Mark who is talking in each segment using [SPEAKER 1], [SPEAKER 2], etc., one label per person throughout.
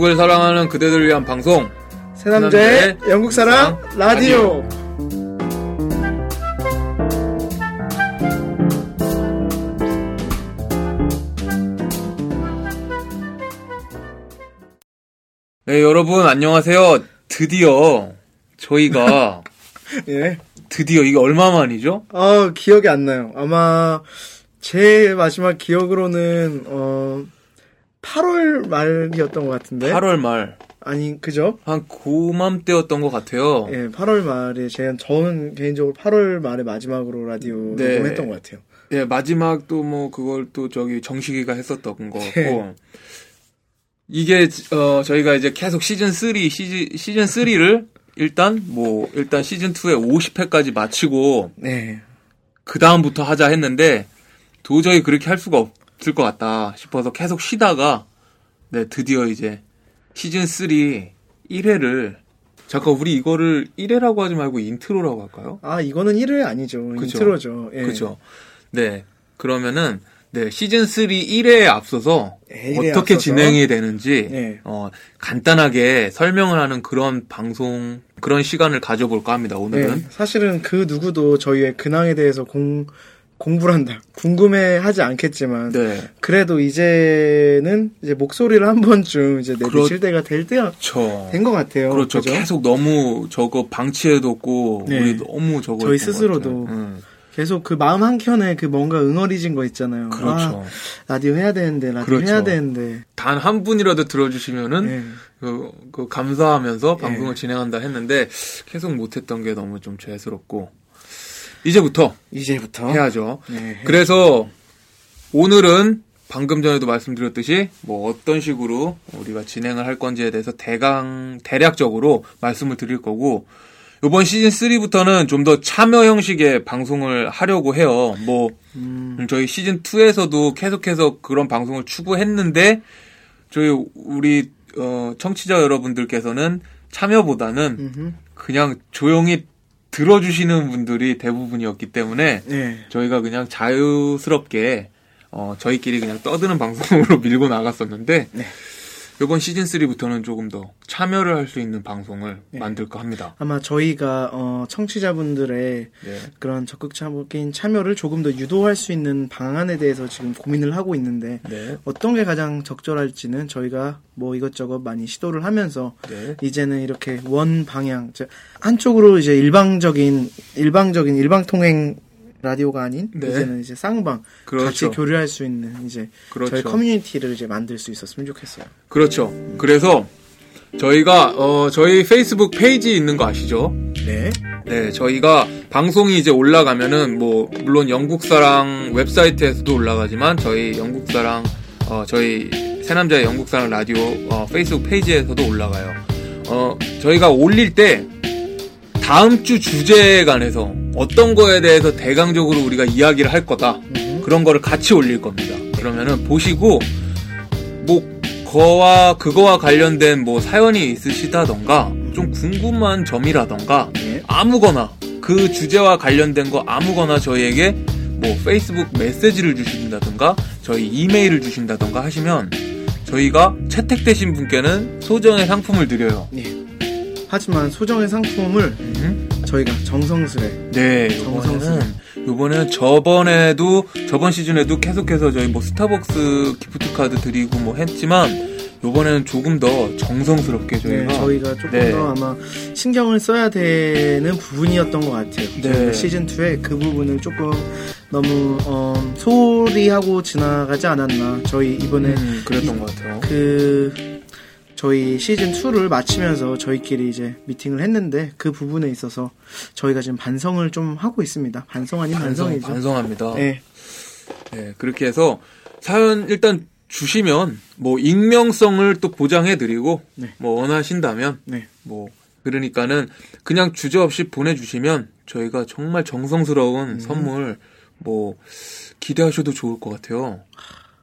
[SPEAKER 1] 영국을 사랑하는 그대들을 위한 방송
[SPEAKER 2] 새남자의
[SPEAKER 1] 새남자의
[SPEAKER 2] 영국 사랑
[SPEAKER 1] 영국사랑
[SPEAKER 2] 라디오.
[SPEAKER 1] 네 여러분 안녕하세요 드디어 저희가
[SPEAKER 2] 예.
[SPEAKER 1] 드디어 이게 얼마 만이죠?
[SPEAKER 2] 아, 기억이 안 나요. 아마 제 마지막 기억으로는 어 8월 말이었던 것 같은데.
[SPEAKER 1] 8월 말한
[SPEAKER 2] 아니, 그죠?
[SPEAKER 1] 고맘때였던 것 같아요
[SPEAKER 2] 예, 8월 말에 제가 저는 개인적으로 8월 말에 마지막으로 라디오
[SPEAKER 1] 네.
[SPEAKER 2] 녹음했던 것 같아요.
[SPEAKER 1] 예, 마지막 또 뭐 그걸 또 저기 정식이가 했었던 거 같고
[SPEAKER 2] 네.
[SPEAKER 1] 이게 어 저희가 이제 계속 시즌 3 시즌 시즌 3를 일단 뭐 일단 시즌 2에 50회까지 마치고
[SPEAKER 2] 네.
[SPEAKER 1] 그 다음부터 하자 했는데 도저히 그렇게 할 수가 없 을 것 같다 싶어서 계속 쉬다가 네 드디어 이제 시즌 3 1회를 잠깐 우리 이거를 1회라고 하지 말고 intro라고 할까요?
[SPEAKER 2] 아, 이거는 1회 아니죠.
[SPEAKER 1] 그죠.
[SPEAKER 2] intro죠. 예.
[SPEAKER 1] 그렇죠. 네. 그러면은 네 시즌 3 1회에 앞서서
[SPEAKER 2] 네, 1회에
[SPEAKER 1] 어떻게
[SPEAKER 2] 앞서서.
[SPEAKER 1] 진행이 되는지
[SPEAKER 2] 네.
[SPEAKER 1] 어 간단하게 설명을 하는 그런 방송 그런 시간을 가져볼까 합니다.
[SPEAKER 2] 네,
[SPEAKER 1] 오늘은
[SPEAKER 2] 사실은 그 누구도 저희의 근황에 대해서 공, 공부를 한다. 궁금해 하지 않겠지만.
[SPEAKER 1] 네.
[SPEAKER 2] 그래도 이제는 이제 목소리를 한 번쯤 이제
[SPEAKER 1] 그렇-
[SPEAKER 2] 내비칠 때가 될 때가
[SPEAKER 1] 그렇죠.
[SPEAKER 2] 된것 같아요.
[SPEAKER 1] 그렇죠.
[SPEAKER 2] 그죠?
[SPEAKER 1] 계속 너무 저거 방치해뒀고
[SPEAKER 2] 네.
[SPEAKER 1] 우리 너무 저거
[SPEAKER 2] 저희 스스로도.
[SPEAKER 1] 음,
[SPEAKER 2] 계속 그 마음 한 켠에 그 뭔가 응어리진 거 있잖아요.
[SPEAKER 1] 그렇죠.
[SPEAKER 2] 아, 라디오 해야 되는데, 라디오
[SPEAKER 1] 그렇죠.
[SPEAKER 2] 해야 되는데.
[SPEAKER 1] 단 한 분이라도 들어주시면은
[SPEAKER 2] 네.
[SPEAKER 1] 그, 그 감사하면서
[SPEAKER 2] 네.
[SPEAKER 1] 방송을 진행한다 했는데 계속 못했던 게 너무 좀 죄스럽고 이제부터
[SPEAKER 2] 이제부터.
[SPEAKER 1] 해야죠.
[SPEAKER 2] 네.
[SPEAKER 1] 그래서 오늘은 방금 전에도 말씀드렸듯이 뭐 어떤 식으로 우리가 진행을 할 건지에 대해서 대강 대략적으로 말씀을 드릴 거고 이번 시즌 3부터는 좀 더 참여 형식의 방송을 하려고 해요. 뭐
[SPEAKER 2] 음,
[SPEAKER 1] 저희 시즌 2에서도 계속해서 그런 방송을 추구했는데 저희 우리 어, 청취자 여러분들께서는 참여보다는
[SPEAKER 2] 음흠.
[SPEAKER 1] 그냥 조용히 들어주시는 분들이 대부분이었기 때문에
[SPEAKER 2] 네.
[SPEAKER 1] 저희가 그냥 자유스럽게 어, 저희끼리 그냥 떠드는 방송으로 밀고 나갔었는데
[SPEAKER 2] 네.
[SPEAKER 1] 이번 시즌 3부터는 조금 더 참여를 할 수 있는 방송을
[SPEAKER 2] 네.
[SPEAKER 1] 만들까 합니다.
[SPEAKER 2] 아마 저희가, 어, 청취자분들의
[SPEAKER 1] 네.
[SPEAKER 2] 그런 적극적인 참여를 조금 더 유도할 수 있는 방안에 대해서 지금 고민을 하고 있는데,
[SPEAKER 1] 네.
[SPEAKER 2] 어떤 게 가장 적절할지는 저희가 뭐 이것저것 많이 시도를 하면서
[SPEAKER 1] 네.
[SPEAKER 2] 이제는 이렇게 원 방향 즉 한쪽으로 이제 일방적인 일방적인 일방통행 라디오가 아닌
[SPEAKER 1] 네.
[SPEAKER 2] 이제는 이제 쌍방
[SPEAKER 1] 그렇죠.
[SPEAKER 2] 같이 교류할 수 있는 이제
[SPEAKER 1] 그렇죠.
[SPEAKER 2] 저희 커뮤니티를 이제 만들 수 있었으면 좋겠어요.
[SPEAKER 1] 그렇죠. 그래서 저희가 어, 저희 페이스북 페이지 있는 거 아시죠?
[SPEAKER 2] 네.
[SPEAKER 1] 네, 저희가 방송이 이제 올라가면은 뭐 물론 영국사랑 웹사이트에서도 올라가지만 저희 영국사랑 어 저희 세 남자의 영국사랑 라디오 어, 페이스북 페이지에서도 올라가요. 어 저희가 올릴 때 다음 주 주제에 관해서 어떤 거에 대해서 대강적으로 우리가 이야기를 할 거다. 그런 거를 같이 올릴 겁니다. 그러면은 보시고 뭐 거와 그거와 관련된 뭐 사연이 있으시다던가 좀 궁금한 점이라던가
[SPEAKER 2] 네.
[SPEAKER 1] 아무거나 그 주제와 관련된 거 아무거나 저희에게 뭐 페이스북 메시지를 주신다던가 저희 이메일을 주신다던가 하시면 저희가 채택되신 분께는 소정의 상품을 드려요.
[SPEAKER 2] 하지만 소정의 상품을
[SPEAKER 1] 음?
[SPEAKER 2] 저희가 정성스레
[SPEAKER 1] 네,
[SPEAKER 2] 정성스레.
[SPEAKER 1] 요번에는 저번에도 저번 시즌에도 계속해서 저희 뭐 스타벅스 기프트 카드 드리고 뭐 했지만 요번에는 조금 더 정성스럽게
[SPEAKER 2] 네,
[SPEAKER 1] 저희가
[SPEAKER 2] 저희가 조금
[SPEAKER 1] 네.
[SPEAKER 2] 더 아마 신경을 써야 되는 부분이었던 것 같아요.
[SPEAKER 1] 네.
[SPEAKER 2] 시즌 2에 그 부분을 조금 너무 어, 소홀히 하고 지나가지 않았나. 저희 이번에
[SPEAKER 1] 음, 그랬던 것 같아요.
[SPEAKER 2] 그 저희 시즌 2를 마치면서 저희끼리 이제 미팅을 했는데 그 부분에 있어서 저희가 지금 반성을 좀 하고 있습니다. 반성 아닌
[SPEAKER 1] 반성,
[SPEAKER 2] 반성이죠.
[SPEAKER 1] 반성합니다.
[SPEAKER 2] 네.
[SPEAKER 1] 네, 그렇게 해서 사연 일단 주시면 뭐 익명성을 또 보장해 드리고
[SPEAKER 2] 네.
[SPEAKER 1] 뭐 원하신다면
[SPEAKER 2] 네.
[SPEAKER 1] 뭐 그러니까는 그냥 주제 없이 보내 주시면 저희가 정말 정성스러운
[SPEAKER 2] 음.
[SPEAKER 1] 선물 뭐 기대하셔도 좋을 것 같아요.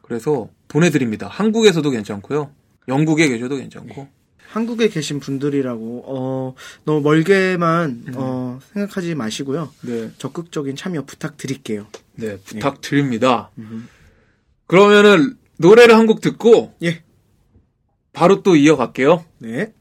[SPEAKER 1] 그래서 보내드립니다. 한국에서도 괜찮고요. 영국에 계셔도 괜찮고.
[SPEAKER 2] 한국에 계신 분들이라고 어 너무 멀게만
[SPEAKER 1] 음.
[SPEAKER 2] 어 생각하지 마시고요.
[SPEAKER 1] 네,
[SPEAKER 2] 적극적인 참여 부탁드릴게요.
[SPEAKER 1] 네 부탁드립니다.
[SPEAKER 2] 음.
[SPEAKER 1] 그러면은 노래를 한 곡 듣고
[SPEAKER 2] 예.
[SPEAKER 1] 바로 또 이어갈게요.
[SPEAKER 2] 네.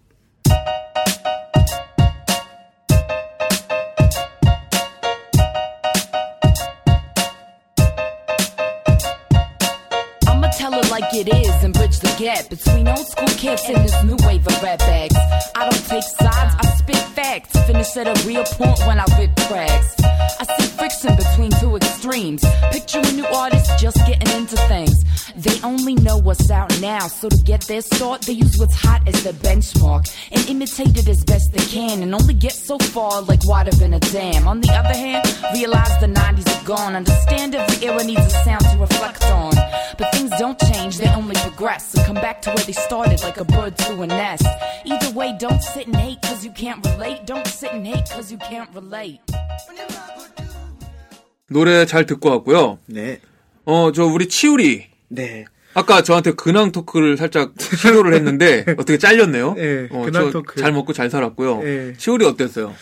[SPEAKER 3] Like it is and bridge the gap between old school kids and this new wave of rap bags. I don't take sides, I spit facts. Finish at a real point when I rip tracks. I see friction between two extremes. Picture a new artist just getting into things. They only know what's out now, so to get their start, they use what's hot as their benchmark and imitate it as best they can, and only get so far like water in a dam. On the other hand, realize the 90s are gone. Understand every era needs a sound to reflect on. But things don't progress and come back to where they started like a bird to a nest. Either way, don't sit and hate cause you can't relate. Don't sit and hate cause you can't relate.
[SPEAKER 1] 노래 잘 듣고 왔고요.
[SPEAKER 2] 네.
[SPEAKER 1] 어, 저 우리 치우리.
[SPEAKER 2] 네.
[SPEAKER 1] 아까 저한테 근황 토크를 살짝 시도를 했는데 어떻게 잘렸네요.
[SPEAKER 2] 네,
[SPEAKER 1] 어,
[SPEAKER 2] 근황
[SPEAKER 1] 저
[SPEAKER 2] 토크.
[SPEAKER 1] 잘 먹고 잘 살았고요.
[SPEAKER 2] 네.
[SPEAKER 1] 치우리 어땠어요?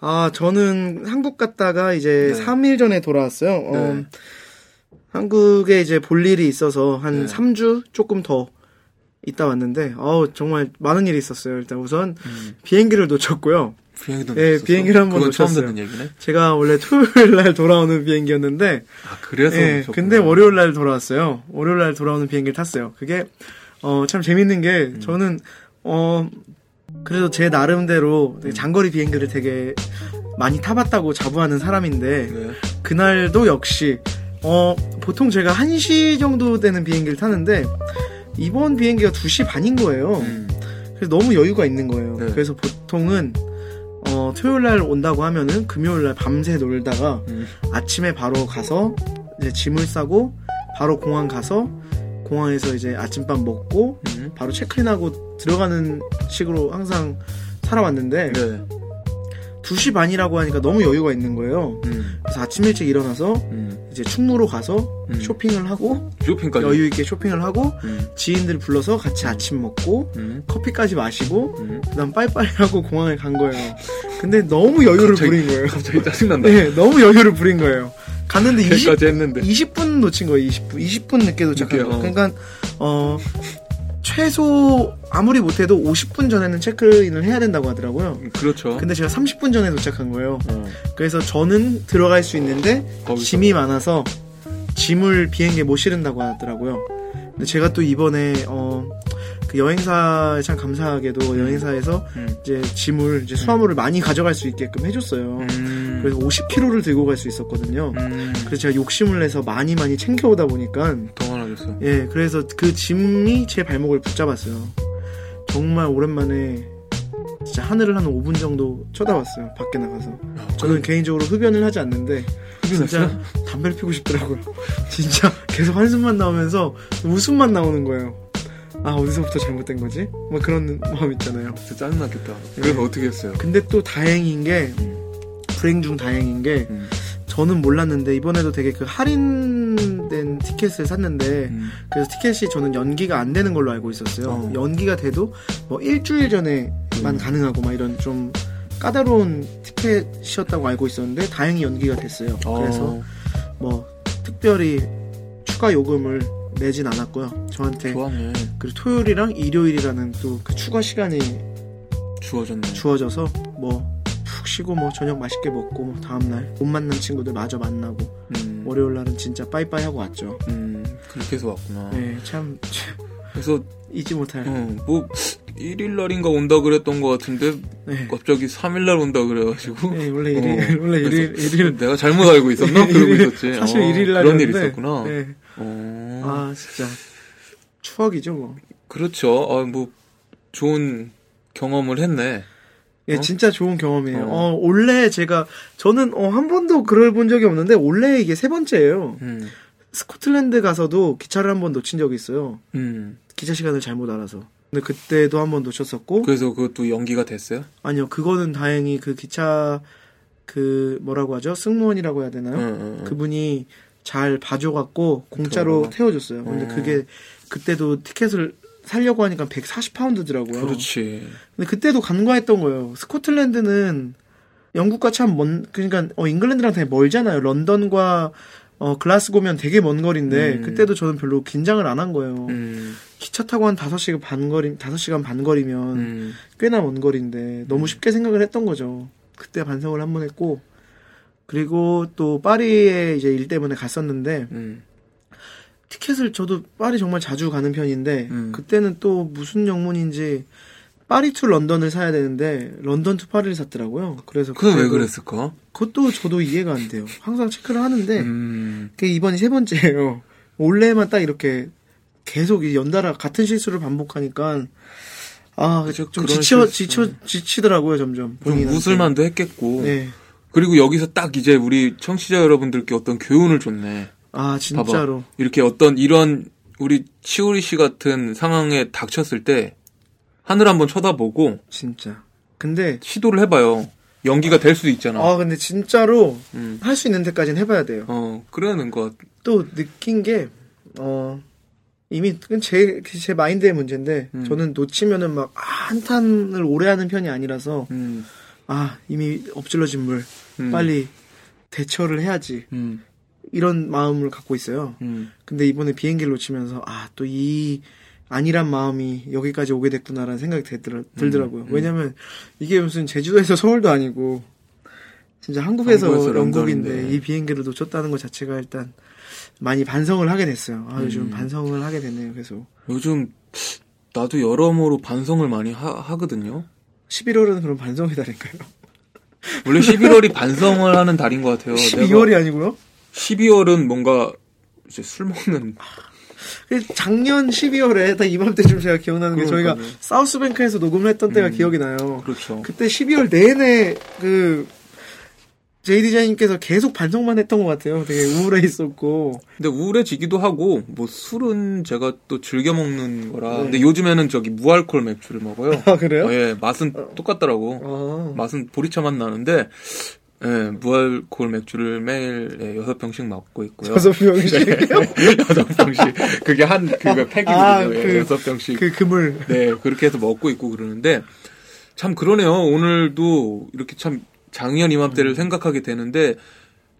[SPEAKER 2] 아, 저는 한국 갔다가 이제
[SPEAKER 1] 네.
[SPEAKER 2] 3일 전에 돌아왔어요. 어,
[SPEAKER 1] 네.
[SPEAKER 2] 한국에 이제 볼 일이 있어서 한
[SPEAKER 1] 네.
[SPEAKER 2] 3주 조금 더 있다 왔는데, 어우, 정말 많은 일이 있었어요. 일단 우선
[SPEAKER 1] 음.
[SPEAKER 2] 비행기를 놓쳤고요.
[SPEAKER 1] 비행기도
[SPEAKER 2] 네,
[SPEAKER 1] 놓쳤어?
[SPEAKER 2] 비행기를 한번 놓쳤어요. 제가 원래 토요일 날 돌아오는 비행기였는데,
[SPEAKER 1] 아, 그래서
[SPEAKER 2] 예,
[SPEAKER 1] 놓쳤구나.
[SPEAKER 2] 근데 월요일 날 돌아왔어요. 월요일 날 돌아오는 비행기를 탔어요. 그게 어, 참 재밌는 게
[SPEAKER 1] 음.
[SPEAKER 2] 저는 어 그래도 제 나름대로 되게 장거리 비행기를 되게 많이 타봤다고 자부하는 사람인데
[SPEAKER 1] 네.
[SPEAKER 2] 그날도 역시 어 보통 제가 1시 정도 되는 비행기를 타는데 이번 비행기가 2시 반인 거예요.
[SPEAKER 1] 음.
[SPEAKER 2] 그래서 너무 여유가 있는 거예요.
[SPEAKER 1] 네.
[SPEAKER 2] 그래서 보통은 어, 토요일 날 온다고 하면은 금요일 날 밤새 놀다가
[SPEAKER 1] 음.
[SPEAKER 2] 아침에 바로 가서 이제 짐을 싸고 바로 공항 가서 공항에서 이제 아침밥 먹고
[SPEAKER 1] 음.
[SPEAKER 2] 바로 체크인하고 들어가는 식으로 항상 살아왔는데
[SPEAKER 1] 네.
[SPEAKER 2] 2시 반이라고 하니까 너무 여유가 있는 거예요.
[SPEAKER 1] 음.
[SPEAKER 2] 그래서 아침 일찍 일어나서
[SPEAKER 1] 음.
[SPEAKER 2] 이제 충무로 가서
[SPEAKER 1] 음.
[SPEAKER 2] 쇼핑을 하고
[SPEAKER 1] 쇼핑까지.
[SPEAKER 2] 여유 있게 쇼핑을 하고
[SPEAKER 1] 음.
[SPEAKER 2] 지인들 불러서 같이 아침 먹고
[SPEAKER 1] 음.
[SPEAKER 2] 커피까지 마시고
[SPEAKER 1] 음.
[SPEAKER 2] 그다음 빠이빠이 하고 공항에 간 거예요. 근데 너무 여유를
[SPEAKER 1] 갑자기-
[SPEAKER 2] 부린 거예요.
[SPEAKER 1] 갑자기 짜증난다.
[SPEAKER 2] 네, 너무 여유를 부린 거예요. 갔는데 20,
[SPEAKER 1] 여기까지 했는데.
[SPEAKER 2] 20분 놓친 거예요. 20분. 20분 늦게 도착한.
[SPEAKER 1] 어.
[SPEAKER 2] 그러니까 어 최소 아무리 못해도 50분 전에는 체크인을 해야 된다고 하더라고요.
[SPEAKER 1] 그렇죠.
[SPEAKER 2] 근데 제가 30분 전에 도착한 거예요.
[SPEAKER 1] 어.
[SPEAKER 2] 그래서 저는 들어갈 수 있는데
[SPEAKER 1] 거기서.
[SPEAKER 2] 짐이 많아서 짐을 비행기에 못 실은다고 하더라고요. 근데 제가 또 이번에 어, 그 여행사에 참 감사하게도 여행사에서
[SPEAKER 1] 음.
[SPEAKER 2] 이제 짐을 이제 수화물을 많이 가져갈 수 있게끔 해줬어요.
[SPEAKER 1] 음.
[SPEAKER 2] 그래서 50kg를 들고 갈 수 있었거든요.
[SPEAKER 1] 음.
[SPEAKER 2] 그래서 제가 욕심을 내서 많이 많이 챙겨오다 보니까
[SPEAKER 1] 더 많아졌어.
[SPEAKER 2] 예 그래서 그 짐이 제 발목을 붙잡았어요. 정말 오랜만에 진짜 하늘을 한 5분 정도 쳐다봤어요. 밖에 나가서. 저는 개인적으로 흡연을 하지 않는데 진짜 담배를 피고 싶더라고요. 진짜 계속 한숨만 나오면서 웃음만 나오는 거예요. 아 어디서부터 잘못된 거지? 뭐 그런 마음 있잖아요.
[SPEAKER 1] 진짜 짜증났겠다. 그래서 어떻게 했어요?
[SPEAKER 2] 근데 또 다행인 게
[SPEAKER 1] 음.
[SPEAKER 2] 불행 중 다행인 게
[SPEAKER 1] 음.
[SPEAKER 2] 저는 몰랐는데 이번에도 되게 그 할인된 티켓을 샀는데
[SPEAKER 1] 음.
[SPEAKER 2] 그래서 티켓이 저는 연기가 안 되는 걸로 알고 있었어요.
[SPEAKER 1] 어.
[SPEAKER 2] 연기가 돼도 뭐 일주일 전에만
[SPEAKER 1] 음.
[SPEAKER 2] 가능하고 막 이런 좀 까다로운 티켓이었다고 알고 있었는데 다행히 연기가 됐어요.
[SPEAKER 1] 어.
[SPEAKER 2] 그래서 뭐 특별히 추가 요금을 내진 않았고요. 저한테
[SPEAKER 1] 좋았네.
[SPEAKER 2] 그리고 토요일이랑 일요일이라는 또 그 추가 시간이
[SPEAKER 1] 주어졌네.
[SPEAKER 2] 주어져서 뭐 푹 쉬고 뭐 저녁 맛있게 먹고 뭐 다음 날 못 만난 친구들 마저 만나고
[SPEAKER 1] 음.
[SPEAKER 2] 월요일 날은 진짜 빠이빠이 하고 왔죠.
[SPEAKER 1] 음. 그렇게 해서 왔구나.
[SPEAKER 2] 네, 참, 참
[SPEAKER 1] 그래서
[SPEAKER 2] 잊지 못할.
[SPEAKER 1] 어, 뭐 1일 날인가 온다 그랬던 것 같은데
[SPEAKER 2] 네.
[SPEAKER 1] 갑자기 3일 날 온다 그래가지고
[SPEAKER 2] 네, 원래
[SPEAKER 1] 어,
[SPEAKER 2] 일일 원래 일일
[SPEAKER 1] 그래서
[SPEAKER 2] 일일
[SPEAKER 1] 내가 잘못 알고 있었나? 그러고
[SPEAKER 2] 일일-
[SPEAKER 1] 있었지.
[SPEAKER 2] 사실
[SPEAKER 1] 어,
[SPEAKER 2] 일일 날
[SPEAKER 1] 그런 일이 있었구나.
[SPEAKER 2] 네.
[SPEAKER 1] 어.
[SPEAKER 2] 아 진짜 추억이죠 뭐.
[SPEAKER 1] 그렇죠. 아, 뭐 좋은 경험을 했네.
[SPEAKER 2] 예,
[SPEAKER 1] 어?
[SPEAKER 2] 진짜 좋은 경험이에요.
[SPEAKER 1] 어.
[SPEAKER 2] 어, 원래 제가 저는 어, 한 번도 그럴 본 적이 없는데 원래 이게 세 번째예요.
[SPEAKER 1] 음.
[SPEAKER 2] 스코틀랜드 가서도 기차를 한 번 놓친 적이 있어요.
[SPEAKER 1] 음.
[SPEAKER 2] 기차 시간을 잘못 알아서. 근데 그때도 한 번 놓쳤었고
[SPEAKER 1] 그래서 그것도 연기가 됐어요?
[SPEAKER 2] 아니요 그거는 다행히 그 기차 그 뭐라고 하죠 승무원이라고 해야 되나요?
[SPEAKER 1] 응, 응, 응.
[SPEAKER 2] 그분이 잘 봐줘갖고 공짜로? 태워줬어요. 근데
[SPEAKER 1] 어.
[SPEAKER 2] 그게 그때도 티켓을 살려고 하니까 140파운드더라고요.
[SPEAKER 1] 그렇지.
[SPEAKER 2] 근데 그때도 간과했던 거예요. 스코틀랜드는 영국과 참 먼, 그러니까 어 잉글랜드랑 되게 멀잖아요. 런던과 어 글라스고면 되게 먼 거리인데
[SPEAKER 1] 음.
[SPEAKER 2] 그때도 저는 별로 긴장을 안 한 거예요.
[SPEAKER 1] 음,
[SPEAKER 2] 기차 타고 한 5시간 반 거리 5시간 반 거리면
[SPEAKER 1] 음,
[SPEAKER 2] 꽤나 먼 거리인데 너무 쉽게 생각을 했던 거죠. 그때 반성을 한 번 했고 그리고 또 파리에 이제 일 때문에 갔었는데
[SPEAKER 1] 음,
[SPEAKER 2] 티켓을 저도 파리 정말 자주 가는 편인데
[SPEAKER 1] 음.
[SPEAKER 2] 그때는 또 무슨 영문인지 Paris to London을 사야 되는데 London to Paris를 샀더라고요. 그래서
[SPEAKER 1] 그건 왜 그랬을까?
[SPEAKER 2] 그것도 저도 이해가 안 돼요. 항상 체크를 하는데
[SPEAKER 1] 음,
[SPEAKER 2] 그게 이번이 세 번째예요. 올해만 딱 이렇게 계속 이 연달아 같은 실수를 반복하니까 아, 좀 지쳐
[SPEAKER 1] 실수.
[SPEAKER 2] 지쳐 지치더라고요, 점점.
[SPEAKER 1] 좀
[SPEAKER 2] 본인한테.
[SPEAKER 1] 웃을만도 했겠고.
[SPEAKER 2] 네.
[SPEAKER 1] 그리고 여기서 딱 이제 우리 청취자 여러분들께 어떤 교훈을 줬네.
[SPEAKER 2] 아, 진짜로.
[SPEAKER 1] 이렇게 어떤 이런 우리 치우리 씨 같은 상황에 닥쳤을 때 하늘 한번 쳐다보고
[SPEAKER 2] 진짜. 근데
[SPEAKER 1] 시도를 해봐요. 연기가 될 수도 있잖아.
[SPEAKER 2] 아, 근데 진짜로
[SPEAKER 1] 음.
[SPEAKER 2] 할수 있는 데까지는 해 봐야 돼요.
[SPEAKER 1] 어, 그러는 것.
[SPEAKER 2] 또 느낀 게 어, 이미 제, 제 마인드의 문제인데
[SPEAKER 1] 음.
[SPEAKER 2] 저는 놓치면은 막 아, 한탄을 오래 하는 편이 아니라서
[SPEAKER 1] 음,
[SPEAKER 2] 아, 이미 엎질러진 물
[SPEAKER 1] 음,
[SPEAKER 2] 빨리 대처를 해야지.
[SPEAKER 1] 음,
[SPEAKER 2] 이런 마음을 갖고 있어요.
[SPEAKER 1] 음,
[SPEAKER 2] 근데 이번에 비행기를 놓치면서 아 또 이 아니란 마음이 여기까지 오게 됐구나라는 생각이 들더라, 들더라고요.
[SPEAKER 1] 음.
[SPEAKER 2] 왜냐면 이게 무슨 제주도에서 서울도 아니고 진짜 한국에서,
[SPEAKER 1] 한국에서
[SPEAKER 2] 영국인데. 이 비행기를 놓쳤다는 것 자체가 일단 많이 반성을 하게 됐어요. 아 요즘
[SPEAKER 1] 음.
[SPEAKER 2] 반성을 하게 되네요. 계속
[SPEAKER 1] 요즘 나도 여러모로 반성을 많이 하, 거든요
[SPEAKER 2] 11월은 그럼 반성의 달인가요?
[SPEAKER 1] 원래 11월이 반성을 하는 달인 것 같아요.
[SPEAKER 2] 12월이 아니고요?
[SPEAKER 1] 12월은 뭔가 이제 술 먹는
[SPEAKER 2] 그 작년 12월에 딱 이맘때쯤 제가 기억나는 게 저희가
[SPEAKER 1] 그러니까요.
[SPEAKER 2] 사우스뱅크에서 녹음을 했던 때가
[SPEAKER 1] 음.
[SPEAKER 2] 기억이 나요.
[SPEAKER 1] 그렇죠.
[SPEAKER 2] 그때 12월 내내 그 제이 디자인님께서 계속 반성만 했던 것 같아요. 되게 우울해 있었고.
[SPEAKER 1] 근데 우울해지기도 하고 뭐 술은 제가 또 즐겨 먹는 거라.
[SPEAKER 2] 네.
[SPEAKER 1] 근데 요즘에는 저기 무알콜 맥주를 먹어요.
[SPEAKER 2] 아 그래요?
[SPEAKER 1] 어, 예, 맛은 똑같더라고.
[SPEAKER 2] 아,
[SPEAKER 1] 맛은 보리차 맛 나는데 예, 무알콜 맥주를 매일 예, 여섯 병씩 먹고 있고요.
[SPEAKER 2] 여섯 명이요
[SPEAKER 1] 여섯 병씩. 그게 한 그거 팩이거든요.
[SPEAKER 2] 아,
[SPEAKER 1] 예,
[SPEAKER 2] 그-
[SPEAKER 1] 여섯 병씩.
[SPEAKER 2] 그 그물.
[SPEAKER 1] 네, 그렇게 해서 먹고 있고 그러는데 참 그러네요. 오늘도 이렇게 참 작년
[SPEAKER 2] 음.
[SPEAKER 1] 이맘때를 생각하게 되는데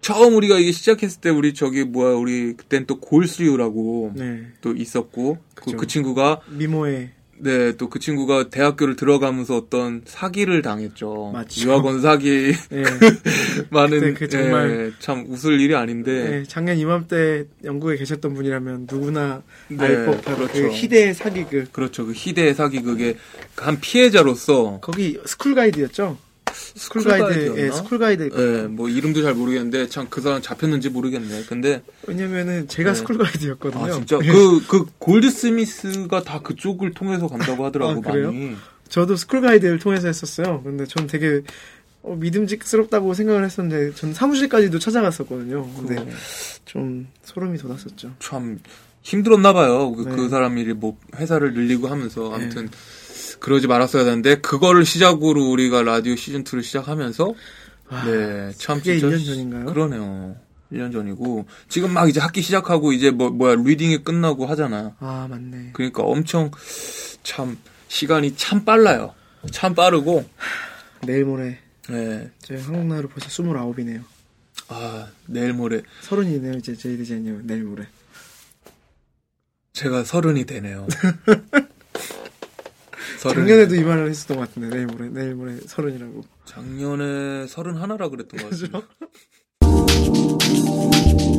[SPEAKER 1] 처음 우리가 이게 시작했을 때 우리 저기 뭐야 우리 그땐 또 골수유라고
[SPEAKER 2] 네.
[SPEAKER 1] 또 있었고 그.
[SPEAKER 2] 그
[SPEAKER 1] 친구가
[SPEAKER 2] 미모의
[SPEAKER 1] 네 또 그 친구가 대학교를 들어가면서 어떤 사기를 당했죠.
[SPEAKER 2] 맞죠.
[SPEAKER 1] 유학원 사기
[SPEAKER 2] 예.
[SPEAKER 1] 많은
[SPEAKER 2] 그 정말-
[SPEAKER 1] 예, 참 웃을 일이 아닌데
[SPEAKER 2] 네, 작년 이맘때 영국에 계셨던 분이라면 누구나
[SPEAKER 1] 네,
[SPEAKER 2] 알 법한 그
[SPEAKER 1] 그렇죠.
[SPEAKER 2] 희대의 사기극.
[SPEAKER 1] 그렇죠 그 희대의 사기극의 한 피해자로서
[SPEAKER 2] 거기 스쿨 가이드였죠? 스쿨 가이드? 예, 스쿨 가이드.
[SPEAKER 1] 예, 뭐 이름도 잘 모르겠는데 참 그 사람 잡혔는지 모르겠네. 근데
[SPEAKER 2] 왜냐면은 제가
[SPEAKER 1] 네.
[SPEAKER 2] 스쿨 가이드였거든요.
[SPEAKER 1] 아 진짜
[SPEAKER 2] 예.
[SPEAKER 1] 그그 골드 스미스가 다 그쪽을 통해서 간다고 하더라고
[SPEAKER 2] 아, 그래요?
[SPEAKER 1] 많이.
[SPEAKER 2] 저도 스쿨 가이드를 통해서 했었어요. 근데 전 되게 어, 믿음직스럽다고 생각을 했었는데 전 사무실까지도 찾아갔었거든요. 근데
[SPEAKER 1] 그,
[SPEAKER 2] 좀 소름이 돋았었죠.
[SPEAKER 1] 참 힘들었나 봐요. 그,
[SPEAKER 2] 네.
[SPEAKER 1] 그 사람이 뭐 회사를 늘리고 하면서 아무튼 그러지 말았어야 되는데 그거를 시작으로 우리가 라디오 시즌 2를 시작하면서
[SPEAKER 2] 와,
[SPEAKER 1] 네, 참 진짜
[SPEAKER 2] 1년 전인가요?
[SPEAKER 1] 그러네요. 1년 전이고 지금 막 이제 학기 시작하고 이제 뭐 뭐야 reading이 끝나고 하잖아.
[SPEAKER 2] 아 맞네.
[SPEAKER 1] 그러니까 엄청 참 시간이 참 빨라요. 참 빠르고
[SPEAKER 2] 내일 모레
[SPEAKER 1] 네.
[SPEAKER 2] 저희 한국 나이로 벌써 29이네요.
[SPEAKER 1] 아, 내일 모레
[SPEAKER 2] 서른이네요 이제 제이 디자인님 내일 모레.
[SPEAKER 1] 제가 서른이 되네요.
[SPEAKER 2] 작년에도 이 말을 했었던 것 같은데 내일 모레 내일 모레 서른이라고.
[SPEAKER 1] 작년에 서른 하나라 그랬던 것 같아요.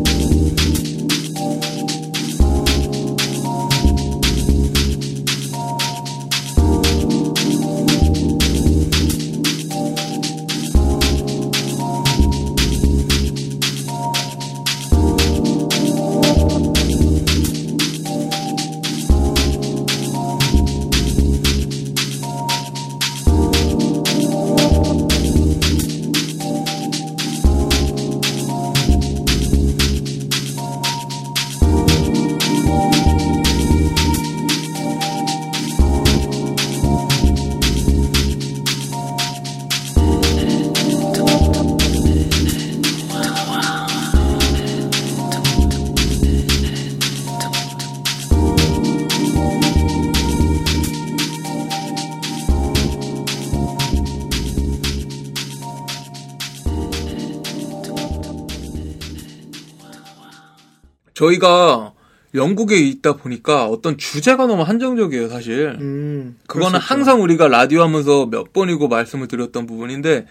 [SPEAKER 1] 저희가 영국에 있다 보니까 어떤 주제가 너무 한정적이에요, 사실.
[SPEAKER 2] 음,
[SPEAKER 1] 그거는
[SPEAKER 2] 있죠.
[SPEAKER 1] 항상 우리가 라디오 하면서 몇 번이고 말씀을 드렸던 부분인데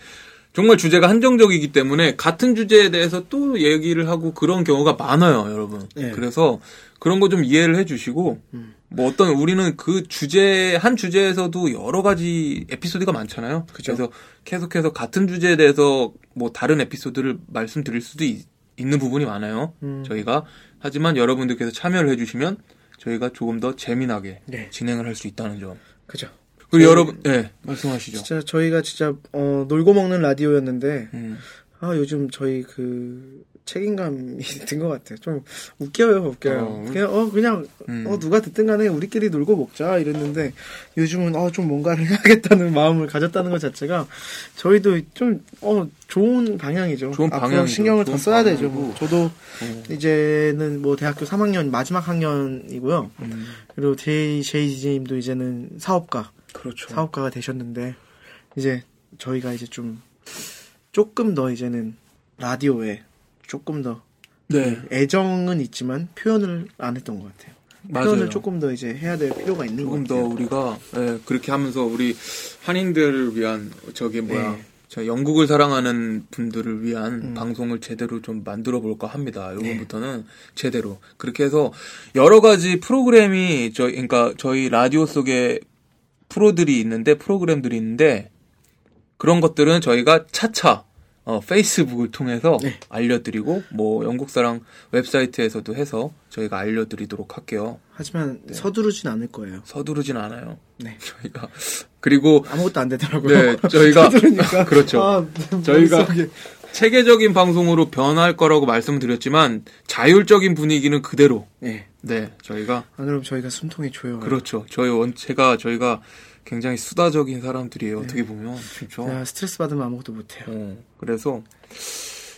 [SPEAKER 1] 정말 주제가 한정적이기 때문에 같은 주제에 대해서 또 얘기를 하고 그런 경우가 많아요, 여러분.
[SPEAKER 2] 네.
[SPEAKER 1] 그래서 그런 거 좀 이해를 해주시고
[SPEAKER 2] 음.
[SPEAKER 1] 뭐 어떤 우리는 그 주제 한 주제에서도 여러 가지 에피소드가 많잖아요.
[SPEAKER 2] 그죠.
[SPEAKER 1] 래서 계속해서 같은 주제에 대해서 뭐 다른 에피소드를 말씀드릴 수도 있, 는 부분이 많아요.
[SPEAKER 2] 음.
[SPEAKER 1] 저희가 하지만 여러분들께서 참여를 해주시면 저희가 조금 더 재미나게
[SPEAKER 2] 네.
[SPEAKER 1] 진행을 할 수 있다는 점.
[SPEAKER 2] 그죠.
[SPEAKER 1] 그리고 여러분, 네, 말씀하시죠.
[SPEAKER 2] 진짜 저희가 진짜 어, 놀고 먹는 라디오였는데
[SPEAKER 1] 음,
[SPEAKER 2] 아 요즘 저희 그 책임감이 든 것 같아요. 좀 웃겨요, 웃겨요.
[SPEAKER 1] 어.
[SPEAKER 2] 그냥 어 그냥
[SPEAKER 1] 음.
[SPEAKER 2] 어 누가 듣든 간에 우리끼리 놀고 먹자 이랬는데 요즘은 어 좀 뭔가를 해야겠다는 마음을 가졌다는 것 자체가 저희도 좀 어 좋은 방향이죠.
[SPEAKER 1] 좋은 방향이죠.
[SPEAKER 2] 신경을 더 써야 되죠.
[SPEAKER 1] 방향이고.
[SPEAKER 2] 뭐. 저도
[SPEAKER 1] 어,
[SPEAKER 2] 이제는 뭐 대학교 3학년 마지막 학년이고요.
[SPEAKER 1] 음,
[SPEAKER 2] 그리고 제이 제이님도 이제는 사업가
[SPEAKER 1] 그렇죠.
[SPEAKER 2] 사업가가 되셨는데 이제 저희가 이제 좀 조금 더 이제는 라디오에 조금 더
[SPEAKER 1] 네,
[SPEAKER 2] 애정은 있지만 표현을 안 했던 것 같아요.
[SPEAKER 1] 맞아요.
[SPEAKER 2] 표현을 조금 더 이제 해야 될 필요가 있는 것
[SPEAKER 1] 조금 더
[SPEAKER 2] 같아요.
[SPEAKER 1] 우리가 예, 그렇게 하면서 우리 한인들을 위한 저기 뭐야
[SPEAKER 2] 네.
[SPEAKER 1] 저 영국을 사랑하는 분들을 위한
[SPEAKER 2] 음.
[SPEAKER 1] 방송을 제대로 좀 만들어 볼까 합니다.
[SPEAKER 2] 네.
[SPEAKER 1] 요번부터는 제대로 그렇게 해서 여러 가지 프로그램이 저희 그러니까 저희 라디오 속에 프로들이 있는데 프로그램들이 있는데 그런 것들은 저희가 차차 어, 페이스북을 통해서
[SPEAKER 2] 네.
[SPEAKER 1] 알려드리고 뭐 영국사랑 웹사이트에서도 해서 저희가 알려드리도록 할게요.
[SPEAKER 2] 하지만 서두르진 않을 거예요.
[SPEAKER 1] 서두르진 않아요.
[SPEAKER 2] 네.
[SPEAKER 1] 저희가 그리고
[SPEAKER 2] 아무것도 안 되더라고요.
[SPEAKER 1] 네 저희가
[SPEAKER 2] 서두르니까
[SPEAKER 1] 그렇죠.
[SPEAKER 2] 아,
[SPEAKER 1] 저희가. 체계적인 방송으로 변할 거라고 말씀을 드렸지만 자율적인 분위기는 그대로
[SPEAKER 2] 네.
[SPEAKER 1] 네 저희가
[SPEAKER 2] 안 그러면 저희가 숨통이 조여요.
[SPEAKER 1] 그렇죠. 저희 원체가 저희가 굉장히 수다적인 사람들이에요.
[SPEAKER 2] 네.
[SPEAKER 1] 어떻게 보면 진짜.
[SPEAKER 2] 제가 스트레스 받으면 아무것도 못 해요.
[SPEAKER 1] 어, 그래서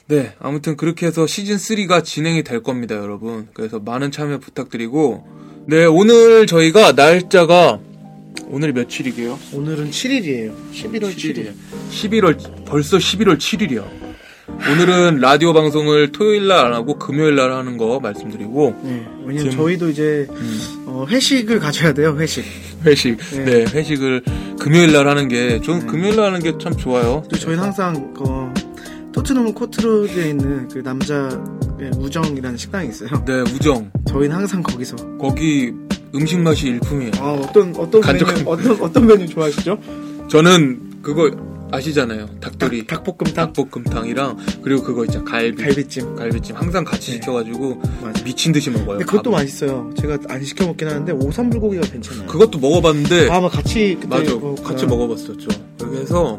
[SPEAKER 1] 네 아무튼 그렇게 해서 시즌 3가 진행이 될 겁니다, 여러분. 그래서 많은 참여 부탁드리고 네 오늘 저희가 날짜가 오늘 며칠이게요?
[SPEAKER 2] 오늘은 7일이에요. 11월 7일.
[SPEAKER 1] 11월 벌써 11월 7일이야. 오늘은 라디오 방송을 토요일 날 안 하고 금요일 날 하는 거 말씀드리고
[SPEAKER 2] 네. 왜냐면 저희도 이제 어, 회식을 가져야 돼요. 회식.
[SPEAKER 1] 회식
[SPEAKER 2] 네.
[SPEAKER 1] 네, 회식을 금요일 날 하는 게 저는 금요일 날 하는 게 참 좋아요.
[SPEAKER 2] 또 저희는 항상 어, 토트넘 코트로드에 있는 그 남자 의 우정이라는 식당이 있어요.
[SPEAKER 1] 네 우정
[SPEAKER 2] 저희는 항상 거기서
[SPEAKER 1] 거기 음식 맛이 일품이에요.
[SPEAKER 2] 아 어떤 어떤
[SPEAKER 1] 간접-
[SPEAKER 2] 메뉴 어떤 어떤 메뉴 좋아하시죠?
[SPEAKER 1] 저는 그거 아시잖아요. 닭도리
[SPEAKER 2] 닭, 볶음탕,
[SPEAKER 1] 닭볶음탕이랑 그리고 그거 있잖아 갈비
[SPEAKER 2] 갈비찜.
[SPEAKER 1] 갈비찜 항상 같이
[SPEAKER 2] 네.
[SPEAKER 1] 시켜 가지고
[SPEAKER 2] 맞아.
[SPEAKER 1] 미친 듯이 먹어요.
[SPEAKER 2] 근데 그것도
[SPEAKER 1] 밥을.
[SPEAKER 2] 맛있어요. 제가 안 시켜 먹긴 하는데 오삼 불고기가 괜찮아요.
[SPEAKER 1] 그것도 먹어 봤는데
[SPEAKER 2] 아 마 같이 그때
[SPEAKER 1] 맞아
[SPEAKER 2] 먹었구나.
[SPEAKER 1] 같이 먹어 봤었죠. 그래서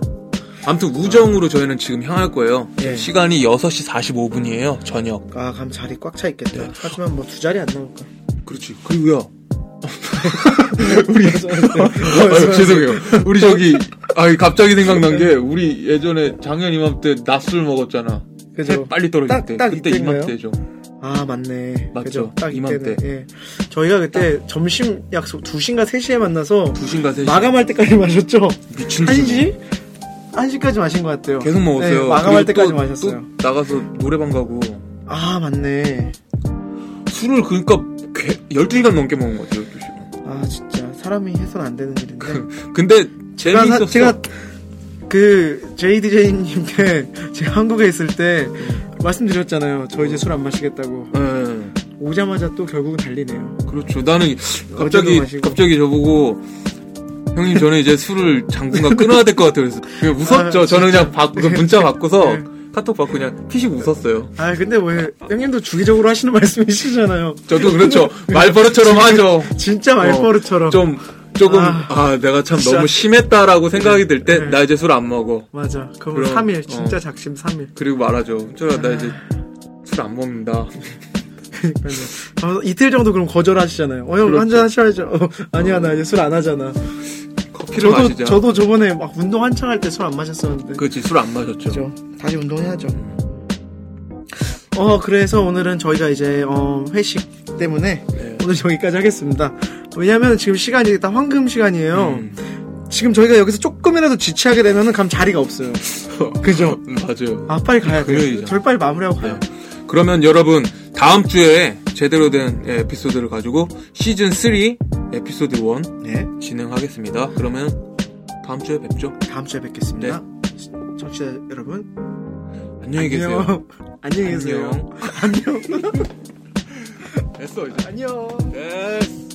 [SPEAKER 1] 아무튼 우정으로 저희는 지금 향할 거예요.
[SPEAKER 2] 예.
[SPEAKER 1] 시간이 6시 45분이에요. 저녁.
[SPEAKER 2] 아 그럼 자리 꽉 차 있겠다.
[SPEAKER 1] 네.
[SPEAKER 2] 하지만 뭐 두 자리 안 나올까?
[SPEAKER 1] 그렇지. 그리고요.
[SPEAKER 2] 우리
[SPEAKER 1] 아유, 죄송해요. 우리 저기 아 갑자기 생각난 게 우리 예전에 작년 이맘때 낮술 먹었잖아.
[SPEAKER 2] 그죠.
[SPEAKER 1] 해 빨리 떨어질
[SPEAKER 2] 딱-
[SPEAKER 1] 때.
[SPEAKER 2] 딱
[SPEAKER 1] 그때? 이맘때죠.
[SPEAKER 2] 아 맞네.
[SPEAKER 1] 맞죠.
[SPEAKER 2] 그죠. 딱
[SPEAKER 1] 이맘때.
[SPEAKER 2] 예. 저희가 그때 점심 약속 2시인가 3시에 만나서
[SPEAKER 1] 2시인가 3시.
[SPEAKER 2] 마감할 때까지 마셨죠?
[SPEAKER 1] 미친 듯이
[SPEAKER 2] 1시? 1시까지 마신 것 같아요.
[SPEAKER 1] 계속 먹었어요.
[SPEAKER 2] 네, 마감할 때까지
[SPEAKER 1] 또-
[SPEAKER 2] 마셨어요.
[SPEAKER 1] 또 나가서 노래방 가고
[SPEAKER 2] 아, 맞네.
[SPEAKER 1] 술을 그러니까 12시간 넘게 먹은 것 같아요. 12시간.
[SPEAKER 2] 아, 진짜. 사람이 해서는 안 되는 일인데.
[SPEAKER 1] 근데
[SPEAKER 2] 제가,
[SPEAKER 1] 재미있었어.
[SPEAKER 2] 사- 제가 그, JDJ님께 제가 한국에 있을 때 말씀드렸잖아요. 저 이제 술 안 마시겠다고.
[SPEAKER 1] 네,
[SPEAKER 2] 오자마자 또 결국은 달리네요.
[SPEAKER 1] 그렇죠. 나는 갑자기. 갑자기 저보고 형님 저는 이제 술을 당분간 끊어야 될 것 같아요. 그래서 웃었죠.
[SPEAKER 2] 아,
[SPEAKER 1] 저는 그냥 받, 그 문자 받고서
[SPEAKER 2] 네.
[SPEAKER 1] 카톡 받고 그냥 피식 웃었어요.
[SPEAKER 2] 아, 근데 왜, 형님도 주기적으로 하시는 말씀이시잖아요.
[SPEAKER 1] 저도 그렇죠. 말버릇처럼 하죠.
[SPEAKER 2] 진짜 말버릇처럼.
[SPEAKER 1] 좀 조금 아,
[SPEAKER 2] 아,
[SPEAKER 1] 내가 참
[SPEAKER 2] 진짜.
[SPEAKER 1] 너무 심했다라고 생각이 들때
[SPEAKER 2] 네.
[SPEAKER 1] 나 이제 술 안 먹어.
[SPEAKER 2] 맞아. 그럼
[SPEAKER 1] 그럼,
[SPEAKER 2] 3일, 진짜
[SPEAKER 1] 어.
[SPEAKER 2] 작심 3일.
[SPEAKER 1] 그리고 말하죠. 저야 나 이제 술 안 먹는다.
[SPEAKER 2] 어, 이틀 정도 그럼 거절하시잖아요. 어, 형,
[SPEAKER 1] 그렇죠.
[SPEAKER 2] 한잔 하셔야죠. 어, 아니야, 나 이제 술 안 하잖아.
[SPEAKER 1] 커피를
[SPEAKER 2] 저도,
[SPEAKER 1] 마시자.
[SPEAKER 2] 저도 저번에 막 운동 한창 할 때 술 안 마셨었는데.
[SPEAKER 1] 그렇지 술 안 마셨죠.
[SPEAKER 2] 그죠. 다시 운동해야죠. 어, 그래서 오늘은 저희가 이제, 어, 회식 때문에
[SPEAKER 1] 네.
[SPEAKER 2] 오늘 여기까지 하겠습니다. 왜냐하면 지금 시간이 다 황금 시간이에요.
[SPEAKER 1] 음.
[SPEAKER 2] 지금 저희가 여기서 조금이라도 지체하게 되면은 감 자리가 없어요. 그죠?
[SPEAKER 1] 음, 맞아요.
[SPEAKER 2] 아, 빨리 가야 돼요. 절 빨리 마무리하고 가요.
[SPEAKER 1] 네. 그러면 여러분, 다음 주에 제대로 된 에피소드를 가지고 시즌 3 에피소드 1
[SPEAKER 2] 네.
[SPEAKER 1] 진행하겠습니다. 그러면 다음 주에 뵙죠.
[SPEAKER 2] 다음 주에 뵙겠습니다. 네. 청취자 여러분,
[SPEAKER 1] 안녕히 계세요.
[SPEAKER 2] 안녕히 계세요.
[SPEAKER 1] 안녕.
[SPEAKER 2] 안녕.
[SPEAKER 1] 됐어 이제.
[SPEAKER 2] 안녕.
[SPEAKER 1] 됐어.